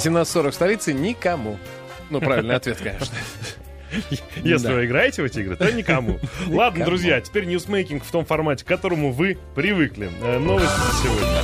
17.40 в столице никому. Ну, правильный ответ, конечно. Если Да. вы играете в эти игры, то никому. Ладно, друзья, теперь ньюсмейкинг в том формате, к которому вы привыкли. Э, Новости сегодня.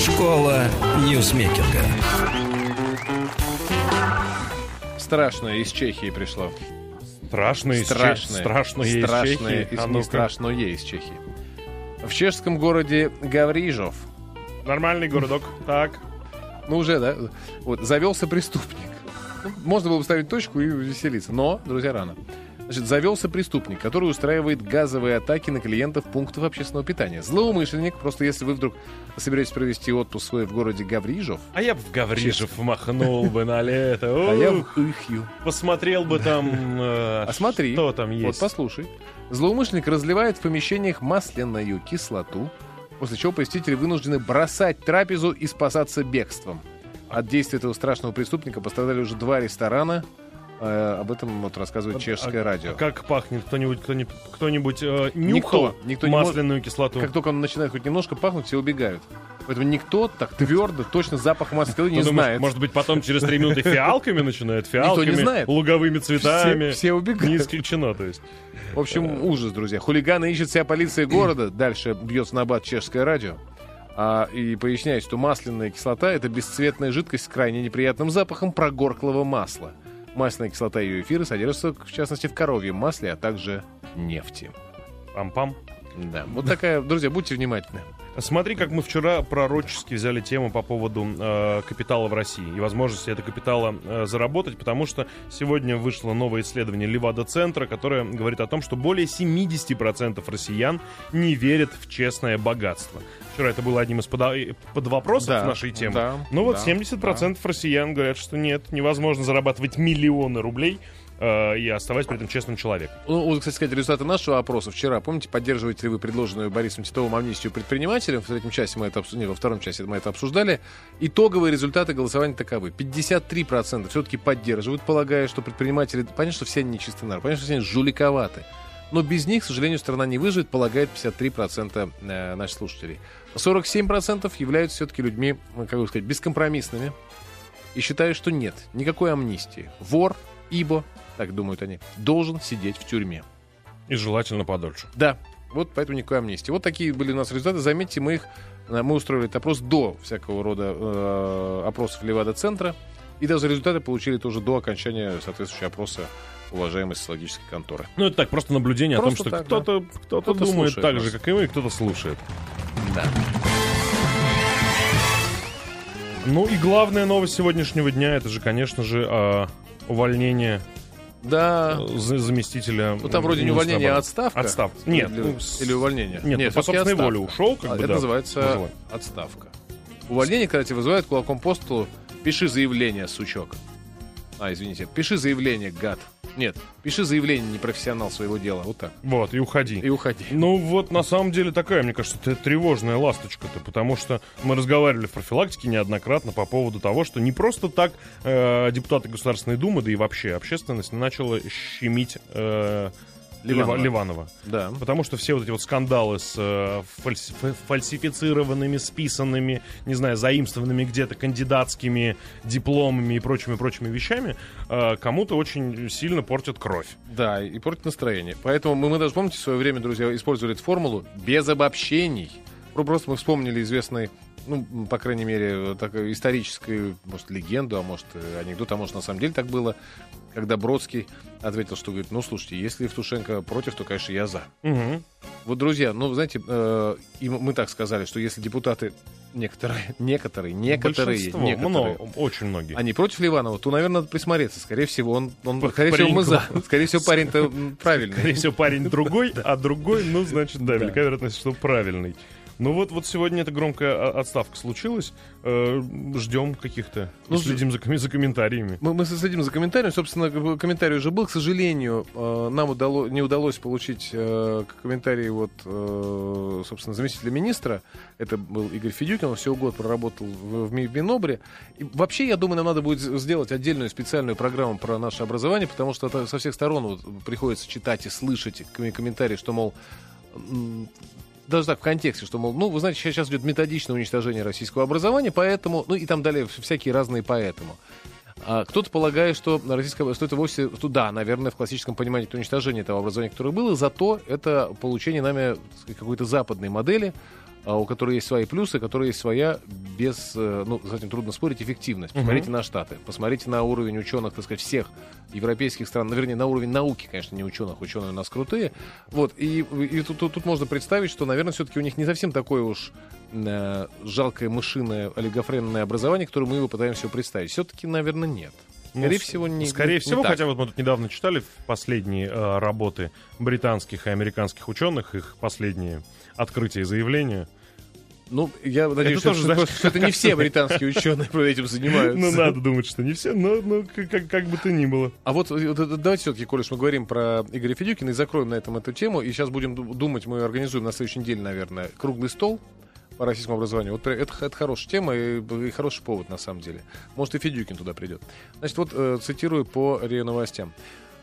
Школа ньюсмейкинга. Страшное из Чехии пришло. Страшно из Страшное. Чехии. Страшно есть Страшное Чехии. из- А не ну-ка. страшное из Чехии. В чешском городе Гаврижов, Нормальный городок. Так. Ну уже, да, вот, завелся преступник. Ну, Можно было бы ставить точку и веселиться, но, друзья, рано. Значит, завелся преступник, который устраивает газовые атаки на клиентов пунктов общественного питания. Злоумышленник, просто если вы вдруг соберетесь провести отпуск свой в городе Гаврижов, А я бы в Гаврижев махнул бы на лето. а я в Ихью. Посмотрел бы там... э, А смотри, Что там Вот есть. послушай. Злоумышленник разливает в помещениях масляную кислоту, после чего посетители вынуждены бросать трапезу и спасаться бегством. От действия этого страшного преступника пострадали уже два ресторана. Э, об этом вот рассказывает чешское А радио. Как пахнет кто-нибудь, кто-нибудь, кто-нибудь э, Никто, нюхал никто не может- масляную кислоту? Как только он начинает хоть немножко пахнуть, все убегают. Поэтому никто так твердо, точно запах масляной не думаешь, знает. Может быть, потом через три минуты фиалками начинают? Фиалками, знает. луговыми цветами. все убегают. Не исключено, то есть. В общем, ужас, друзья. Хулиганы ищет вся полиция города. Дальше бьется на бат чешское радио. А, и поясняет, что масляная кислота — это бесцветная жидкость с крайне неприятным запахом прогорклого масла. Масляная кислота и ее эфиры содержатся, в частности, в коровьем масле, а также нефти. Пам-пам. Да, вот такая, друзья, будьте внимательны. Смотри, как мы вчера пророчески взяли тему по поводу э, капитала в России и возможности этого капитала э, заработать, потому что сегодня вышло новое исследование Левада-центра, которое говорит о том, что более 70% россиян не верят в честное богатство. Вчера это было одним из подо- э, под вопросов Да, нашей темы. да, Но вот да, 70% россиян говорят, что нет, невозможно зарабатывать миллионы рублей э, и оставаться при этом честным человеком. Ну, вот, кстати сказать, результаты нашего опроса вчера. Помните, поддерживаете ли вы предложенную Борисом Титовым амнистию предпринимателям? В третьем часе мы это обсудили, во втором часе мы это обсуждали. Итоговые результаты голосования таковы. 53% все-таки поддерживают, полагая, что предприниматели... Понятно, что все они нечистый народ, понятно, что все они жуликоваты. Но без них, к сожалению, страна не выживет, полагает 53% э, наших слушателей. 47% являются все-таки людьми, ну, как бы сказать, бескомпромиссными. И считают, что нет никакой амнистии. Вор, ибо, так думают они, должен сидеть в тюрьме. И желательно подольше. Да, вот поэтому никакой амнистии. Вот такие были у нас результаты. Заметьте, мы их э, мы устроили этот опрос до всякого рода э, опросов Левада-центра. И даже результаты получили тоже до окончания соответствующего опроса уважаемой социологической конторы. Ну, это так, просто наблюдение Просто о том, что так, кто-то кто Кто-то думает слушает так нас. же, как и мы, и кто-то слушает. Да. Ну и главная новость сегодняшнего дня, это же, конечно же, а, увольнение Да. э, за- заместителя. Ну, там вроде не министра увольнение, а отставка. Отставка. Нет, Или, ну, или увольнение. Нет, ну, по собственной отставка. воле ушел, как А, бы, Это да. называется Называй. отставка. Увольнение, когда тебе вызывают кулаком по столу, пиши заявление, сучок. А, извините, пиши заявление, гад. Нет, пиши заявление, непрофессионал своего дела. Вот так. Вот, и уходи. И уходи. Ну вот, на самом деле такая, мне кажется, тревожная ласточка-то, потому что мы разговаривали в профилактике неоднократно по поводу того, что не просто так э, депутаты Государственной Думы, да и вообще общественность начала щемить э, Ливанова. Лива- Ливанова. Да. Потому что все вот эти вот скандалы с э, фальси- фа- фальсифицированными, списанными, не знаю, заимствованными где-то кандидатскими дипломами и прочими-прочими вещами э, кому-то очень сильно портят кровь. Да, и портит настроение. Поэтому мы, мы даже, помните, в свое время, друзья, использовали эту формулу без обобщений. Просто мы вспомнили известный, ну, по крайней мере, такую историческую, может, легенду, а может, анекдот, а может, на самом деле так было, когда Бродский ответил, что говорит, ну, слушайте, если Евтушенко против, то, конечно, я за. Мгм. Вот, друзья, ну, знаете, э, и мы так сказали, что если депутаты некоторые, некоторые, некоторые, Большинство, некоторые, много, очень многие. они против Ливанова, то, наверное, надо присмотреться. Скорее всего, он, он П- скорее всего, мы за. Скорее всего, парень-то правильный. Скорее всего, парень другой, а другой, ну, значит, да, велика вероятность, что правильный. Ну вот, вот сегодня эта громкая о- отставка случилась. Э, ждем каких-то, Ну, следим за, за комментариями. Мы, мы следим за комментарием. Собственно, комментарий уже был. К сожалению, э, нам удало, не удалось получить э, комментарий вот, собственно, заместителя министра. Это был Игорь Федюкин. Он всего год проработал в, в Ми- в Минобре. И вообще, я думаю, нам надо будет сделать отдельную специальную программу про наше образование, потому что это со всех сторон вот приходится читать и слышать ком- комментарии, что, мол, даже так в контексте, что, мол, ну, вы знаете, сейчас идет методичное уничтожение российского образования, поэтому, ну, и там далее всякие разные поэтому. А кто-то полагает, что российское, что это вовсе, что да, наверное, в классическом понимании это уничтожение того образования, которое было, зато это получение нами какой-то западной модели, у которой есть свои плюсы, у которой есть своя, без, э, ну, с этим трудно спорить, эффективность. Посмотрите uh-huh. на Штаты, посмотрите на уровень ученых, так сказать, всех европейских стран, ну, вернее, на уровень науки, конечно, не ученых, ученые у нас крутые. Вот, и, и тут, тут, тут можно представить, что, наверное, все-таки у них не совсем такое уж э, жалкое мышиное олигофренное образование, которое мы его пытаемся представить. Все-таки, наверное, нет. Ну, скорее ну, всего, не Скорее не, всего, не хотя вот мы тут недавно читали последние э, работы британских и американских ученых, их последние открытия и заявления. Ну, я надеюсь, это, что, тоже, что, что это не все британские ученые этим занимаются. Ну, надо думать, что не все, но, но как, как бы то ни было. А вот, вот давайте все-таки, коль мы говорим про Игоря Федюкина, и закроем на этом эту тему, и сейчас будем думать, мы организуем на следующей неделе, наверное, круглый стол по российскому образованию. Вот это, это хорошая тема и, и хороший повод, на самом деле. Может, и Федюкин туда придет. Значит, вот э, цитирую по РИА Новостям.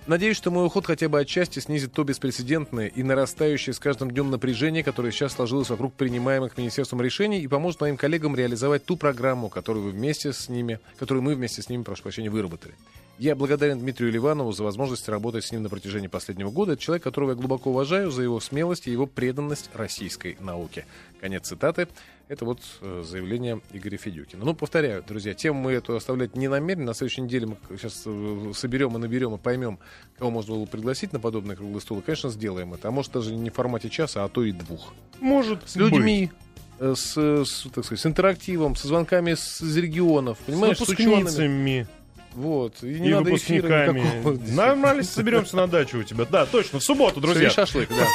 Надеюсь, что мой уход хотя бы отчасти снизит то беспрецедентное и нарастающее с каждым днем напряжение, которое сейчас сложилось вокруг принимаемых министерством решений, и поможет моим коллегам реализовать ту программу, которую вы вместе с ними, которую мы вместе с ними, прошу прощения, выработали. Я благодарен Дмитрию Ливанову за возможность работать с ним на протяжении последнего года. Это человек, которого я глубоко уважаю за его смелость и его преданность российской науке. Конец цитаты. Это вот э, заявление Игоря Федюкина. Ну, повторяю, друзья, тему мы эту оставлять не намерены. На следующей неделе мы сейчас э, соберем и наберем и поймем, кого можно было пригласить на подобный круглый стол. И, конечно, сделаем это. А может, даже не в формате часа, а то и двух. Может С людьми, быть. Э, с, с, так сказать, с интерактивом, со звонками с, из регионов, понимаешь, с, с учеными. Вот. И, не и надо выпускниками. Нормально соберемся на дачу у тебя. Да, точно, в субботу, друзья. Шашлык, да.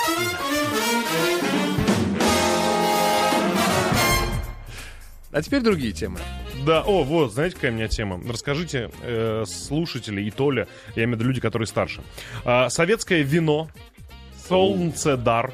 А теперь другие темы. Да, о, вот, знаете, какая у меня тема? Расскажите э, слушатели и Толя, я имею в виду люди, которые старше. А, советское вино Солнцедар,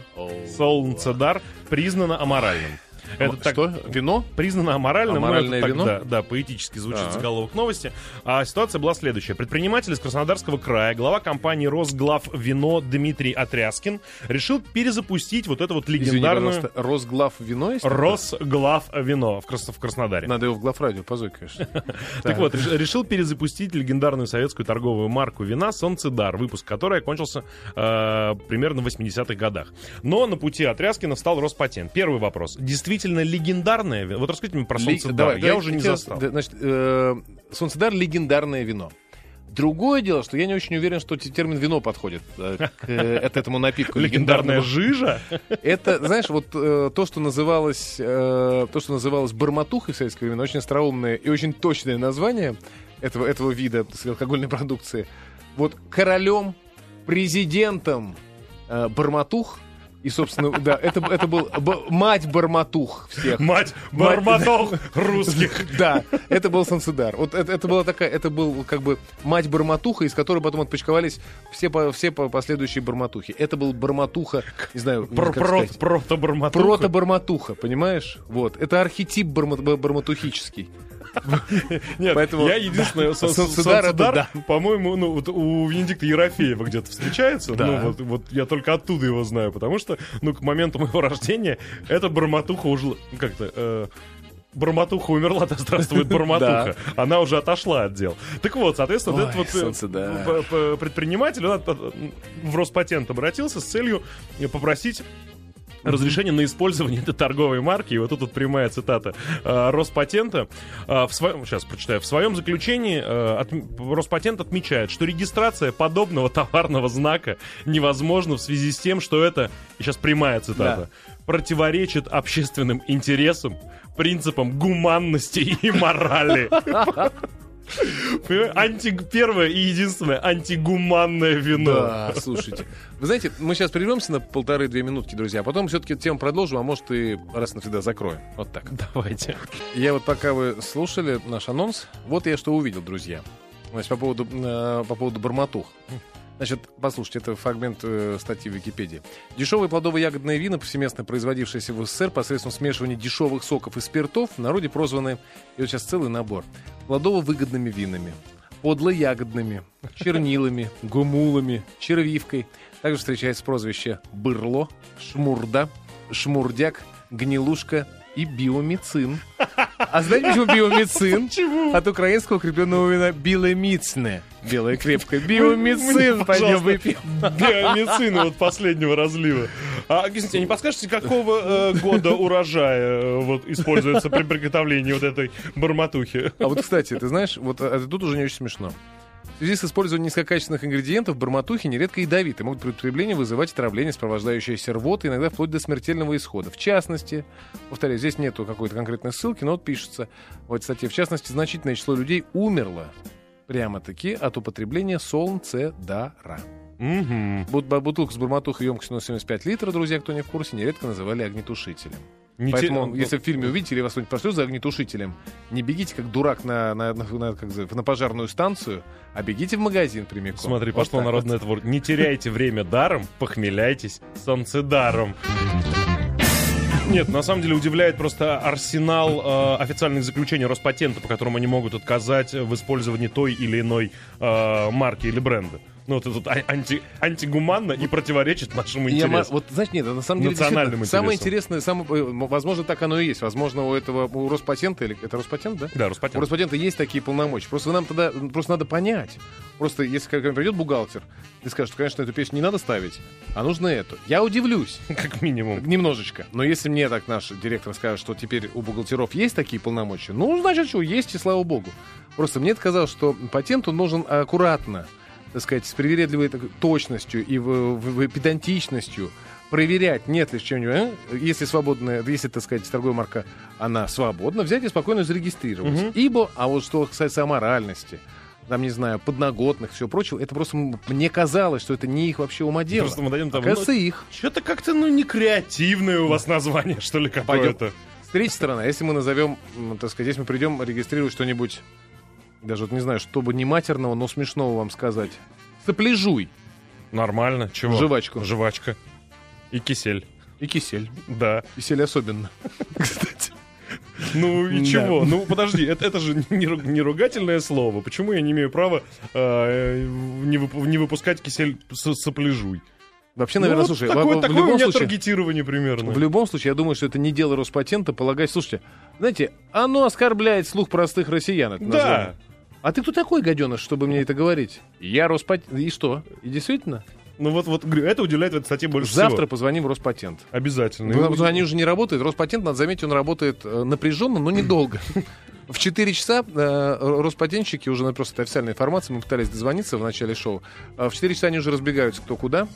Солнцедар признано аморальным. Это так, что? Вино? Признано аморальным. Аморальное вино? Так, да, да, поэтически звучит А-а-а. заголовок новости. А ситуация была следующая. Предприниматель из Краснодарского края, глава компании «Росглав Вино» Дмитрий Отряскин решил перезапустить вот это вот легендарную... Извини, Росглав Вино есть? Росглав Вино в, Крас... в Краснодаре. Надо его в главрадио позвать, конечно. Так вот, решил перезапустить легендарную советскую торговую марку вина «Солнцедар», выпуск которой окончился э, примерно в 80-х годах. Но на пути Отряскина встал Роспатент. Первый вопрос. Действительно действительно легендарное Вот расскажите мне про Солнцедар. Давай, я давай, уже не застал. Значит, э, Солнцедар легендарное вино. Другое дело, что я не очень уверен, что термин вино подходит э, к э, этому напитку. Легендарная жижа? Это, знаешь, вот э, то, что называлось, э, то, что называлось барматухой в советское время, очень остроумное и очень точное название этого, этого вида алкогольной продукции. Вот королем, президентом э, барматух – и, собственно, да, это, это был мать Барматух всех. Мать Барматух русских. Да, это был Санцедар. Вот это, это была такая, это был как бы мать Барматуха, из которой потом отпочковались все, все последующие Барматухи. Это был Барматуха, не знаю, Прото-Барматуха. Прото-Барматуха, понимаешь? Вот. Это архетип барматухический. Нет, Поэтому, я единственное, Солнцедар, да. по-моему, ну, вот у Венедикта Ерофеева где-то встречается. Да. Ну, вот, вот я только оттуда его знаю, потому что, ну, к моменту моего рождения эта бормотуха уже, ну, как-то... Э, Барматуха умерла, да здравствует Барматуха. Она уже отошла от дел. Так вот, соответственно, этот вот э, предприниматель в Роспатент обратился с целью попросить разрешение на использование этой торговой марки. И вот тут вот прямая цитата э, Роспатента. Э, в своем, сейчас прочитаю. В своем заключении э, от, Роспатент отмечает, что регистрация подобного товарного знака невозможна в связи с тем, что это, и сейчас прямая цитата, да. противоречит общественным интересам, принципам гуманности и морали. Анти... Первое и единственное антигуманное вино. Да, слушайте. Вы знаете, мы сейчас прервемся на полторы-две минутки, друзья, а потом все-таки тему продолжим, а может и раз навсегда закроем. Вот так. Давайте. Я вот пока вы слушали наш анонс, вот я что увидел, друзья. Значит, по поводу, э, по поводу барматух. Значит, послушайте, это фрагмент э, статьи в Википедии. Дешевые плодово-ягодные вина, повсеместно производившиеся в СССР посредством смешивания дешевых соков и спиртов, в народе прозваны, и вот сейчас целый набор, плодово-выгодными винами, подло-ягодными, чернилами, гумулами, червивкой. Также встречается прозвище бырло, шмурда, шмурдяк, гнилушка и биомицин. А знаете, почему биомицин? Почему? От украинского укрепленного вина биломицне. Белая крепкая. Биомицин, пойдем выпьем. Биомицина вот последнего разлива. А, извините, а не подскажете, какого э, года урожая э, вот используется при приготовлении вот этой барматухи? А вот, кстати, ты знаешь, вот а, тут уже не очень смешно. В связи с использованием низкокачественных ингредиентов барматухи нередко ядовиты, могут при употреблении вызывать отравление, сопровождающееся рвотой, иногда вплоть до смертельного исхода. В частности, повторяю, здесь нету какой-то конкретной ссылки, но вот пишется в этой статье, в частности, значительное число людей умерло прямо-таки от употребления солнцедара. Мгм. Бут- бу- Бутылку с барматухой емкостью на 75 литров, друзья, кто не в курсе, нередко называли огнетушителем. Не те- Поэтому, если в фильме увидите или вас кто-нибудь прошлет за огнетушителем, не бегите как дурак на, на, на- на- как на пожарную станцию, а бегите в магазин прямиком. Смотри, Вот пошло народное творчество. Не теряйте время даром, похмеляйтесь солнцедаром. Нет, на самом деле удивляет просто арсенал э, официальных заключений Роспатента, по которым они могут отказать в использовании той или иной э, марки или бренда. Ну, вот это вот а- анти, антигуманно и противоречит нашему Я интересу. вот, знаете, нет, на самом деле Национальным самое интересное, самое, э, возможно, так оно и есть. Возможно, у этого, у Роспатента, или это Роспатент, да? Да, У Роспатент. Роспатента есть такие полномочия. Просто нам тогда просто надо понять. Просто если когда придет бухгалтер и скажет, что, конечно, эту песню не надо ставить, а нужно эту. Я удивлюсь. Как минимум. Немножечко. Но если мне так наш директор скажет, что теперь у бухгалтеров есть такие полномочия, ну, значит, что, есть, и слава богу. Просто мне казалось, что патент он нужен аккуратно, так сказать, с привередливой так- точностью и в- в- в- педантичностью проверять, нет ли чего-нибудь, э? если свободная, если, так сказать, торговая марка, она свободна, взять и спокойно зарегистрировать. Мгм. Ибо, а вот что касается аморальности, там, не знаю, подноготных, все прочего, это просто мне казалось, что это не их вообще умодело. Просто мы дойдем там. Оказывается, их. Что-то как-то, ну, не креативное у вас название, что ли, какое-то. С третьей стороны, если мы назовем, так сказать, если мы придем регистрировать что-нибудь, даже вот не знаю, чтобы не матерного, но смешного вам сказать. Сопляжуй Нормально. Чего? Жвачку. Жвачка. И кисель. и кисель. Да. Кисель особенно. Кстати. Ну и Да. чего? Ну подожди, это, это же не, не ругательное слово. Почему я не имею права э, не, вып- не выпускать кисель сопляжуй? Вообще, Ну, наверное, вот слушай, такое, в- в, такое у любом меня случае, таргетирование примерно. в любом случае, я думаю, что это не дело Роспатента полагать. Слушайте, знаете, оно оскорбляет слух простых россиян. это Да. название. А ты кто такой, гаденыш, чтобы мне это говорить? Я Роспатент. И что? И действительно? Ну вот, вот говорю, это уделяет в этой статье больше Завтра всего. позвоним в Роспатент. Обязательно. Ну, потому что они уже не работают. Роспатент, надо заметить, он работает э, напряженно, но недолго. В 4 часа э, Роспатентщики, уже ну, просто это официальная информация, мы пытались дозвониться в начале шоу. А В 4 часа они уже разбегаются кто куда.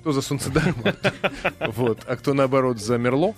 Кто за солнцедаром, вот, а кто, наоборот, за Мерло.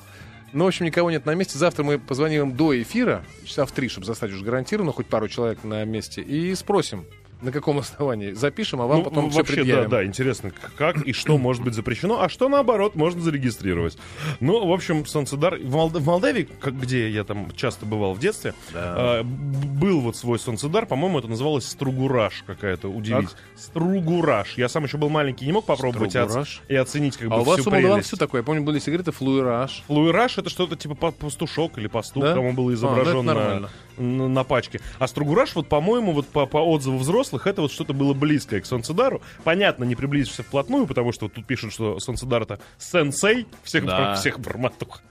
Ну, в общем, никого нет на месте. Завтра мы позвоним им до эфира, часа в три, чтобы застать уже гарантированно хоть пару человек на месте, и спросим, на каком основании. Запишем, а вам Ну, потом все вообще, да, предъявим. да, интересно, к- как и что может быть запрещено, а что, наоборот, можно зарегистрировать. Ну, в общем, Солнцедар... В, Молд- в Молдавии, как, где я там часто бывал в детстве, Да. э, был вот свой Солнцедар, по-моему, это называлось Стругураж какая-то, удивить. Стругураж. Я сам еще был маленький, не мог попробовать и, оц- Стругураж? и оценить как А бы у вас всю у прелесть. все такое. Я помню, были сигареты флуираж. Флуираж это что-то типа па- пастушок или пастух, Да? там он был А, изображен ну это на, на, на пачке. А стругураж, вот, по-моему, вот по, по отзыву взрослых, это вот что-то было близкое к Солнцедару. Понятно, не приблизишься вплотную, потому что вот тут пишут, что Солнцедар это сенсей всех, Да. всех барматух.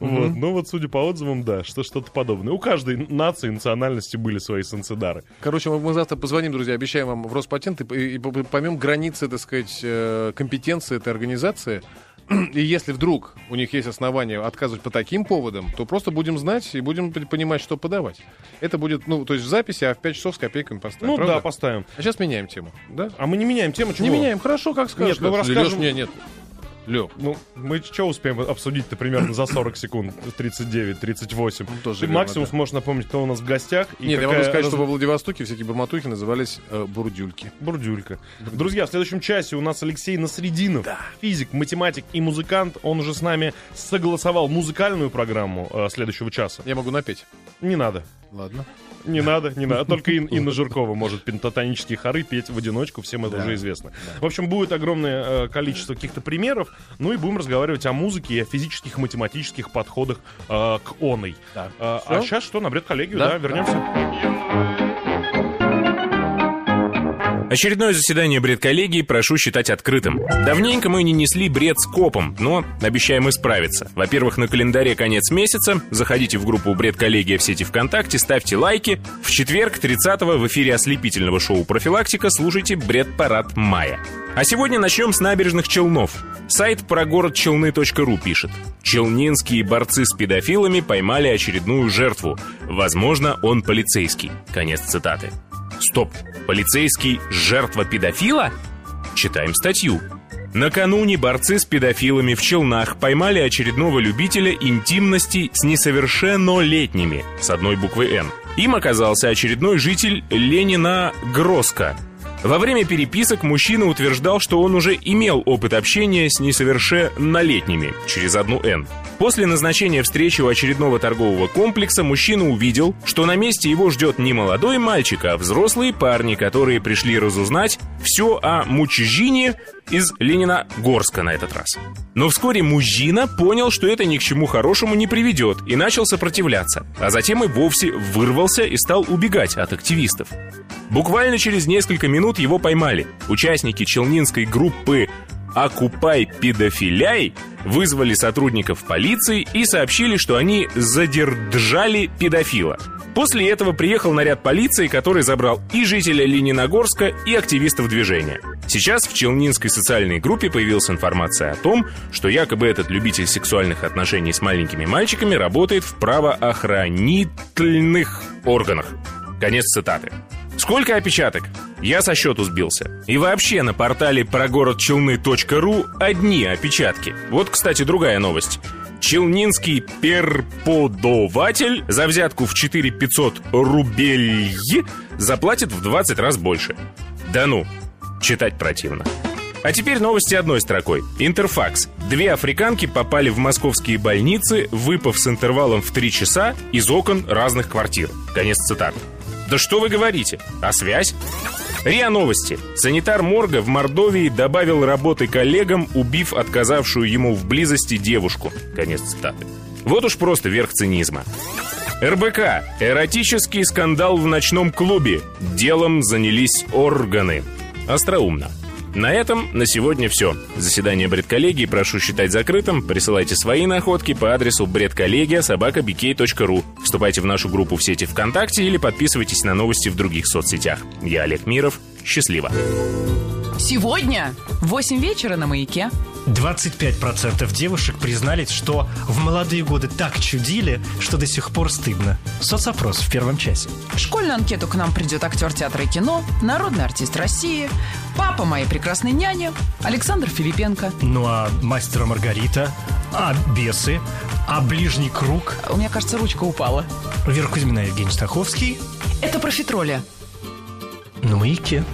Вот. Но вот, судя по отзывам, да, что что-то подобное. У каждой нации, национальности были свои Солнцедары. Короче, мы, мы завтра позвоним, друзья, обещаем вам в Роспатент и, и п- поймем границы, так сказать, э, компетенции этой организации. И если вдруг у них есть основания отказывать по таким поводам, то просто будем знать и будем понимать, что подавать. Это будет, ну, то есть в записи, а в 5 часов с копейками поставим. Ну правда? да, поставим. А сейчас меняем тему, да? А мы не меняем тему, чего? Не меняем, хорошо, как скажешь. Нет, ну, расскажем- Лёш, нет, нет. Лёх, Ну, мы что успеем обсудить-то примерно за 40 секунд? 39, 38. Ну, тоже Ты верно, максимум да. сможешь напомнить, кто у нас в гостях. и нет, я какая могу сказать, раз- что во Владивостоке всякие барматухи назывались э, бурдюльки. Бурдюлька. Друзья, в следующем часе у нас Алексей Насрединов, физик, математик и музыкант. Он уже с нами согласовал музыкальную программу э, следующего часа. Я могу напеть. Не надо. Ладно. Не надо, не надо. Только Ин- Инна Жиркова может пентатонические хоры петь в одиночку, всем это Да. уже известно. В общем, будет огромное э, количество каких-то примеров, ну и будем разговаривать о музыке и о физических, математических подходах э, к оной. Да. А, а сейчас что, набрет коллегию, Да, да, вернемся. Очередное заседание бред-коллегии прошу считать открытым. Давненько мы не несли бред с копом, но обещаем исправиться. Во-первых, на календаре конец месяца. Заходите в группу бред-коллегия в сети ВКонтакте, ставьте лайки. В четверг, 30-го, в эфире ослепительного шоу «Профилактика» слушайте бред-парад мая. А сегодня начнем с набережных Челнов. Сайт про город челны.ру пишет. Челнинские борцы с педофилами поймали очередную жертву. Возможно, он полицейский. Конец цитаты. Стоп, полицейский – жертва педофила? Читаем статью. Накануне борцы с педофилами в Челнах поймали очередного любителя интимности с несовершеннолетними с одной буквы «Н». Им оказался очередной житель Ленина Гроска – во время переписок мужчина утверждал, что он уже имел опыт общения с несовершеннолетними через одну «Н». После назначения встречи у очередного торгового комплекса мужчина увидел, что на месте его ждет не молодой мальчик, а взрослые парни, которые пришли разузнать все о мучежине из Ленина-Горска на этот раз. Но вскоре мужчина понял, что это ни к чему хорошему не приведет, и начал сопротивляться, а затем и вовсе вырвался и стал убегать от активистов. Буквально через несколько минут его поймали. Участники челнинской группы «Окупай педофиляй» вызвали сотрудников полиции и сообщили, что они задержали педофила. После этого приехал наряд полиции, который забрал и жителя Лениногорска, и активистов движения. Сейчас в Челнинской социальной группе появилась информация о том, что якобы этот любитель сексуальных отношений с маленькими мальчиками работает в правоохранительных органах. Конец цитаты. Сколько опечаток? Я со счету сбился. И вообще на портале прогородчелны.ру одни опечатки. Вот, кстати, другая новость. Челнинский перподователь за взятку в 4500 рублей заплатит в 20 раз больше. Да ну, читать противно. А теперь новости одной строкой. Интерфакс. Две африканки попали в московские больницы, выпав с интервалом в 3 часа из окон разных квартир. Конец цитаты. Да что вы говорите? А связь? РИА Новости. Санитар морга в Мордовии добавил работы коллегам, убив отказавшую ему в близости девушку. Конец цитаты. Вот уж просто верх цинизма. РБК. Эротический скандал в ночном клубе. Делом занялись органы. Остроумно. На этом на сегодня все. Заседание бредколлегии прошу считать закрытым. Присылайте свои находки по адресу бредколлегия собакабикей.ру. Вступайте в нашу группу в сети ВКонтакте или подписывайтесь на новости в других соцсетях. Я Олег Миров. Счастливо. Сегодня в 8 вечера на «Маяке». 25% девушек признались, что в молодые годы так чудили, что до сих пор стыдно. Соцопрос в первом часе. В школьную анкету к нам придет актер театра и кино, народный артист России, папа моей прекрасной няни, Александр Филипенко. Ну а мастера Маргарита, а бесы, а ближний круг. У меня, кажется, ручка упала. Вера Кузьмина, Евгений Стаховский. Это профитроли. На маяке.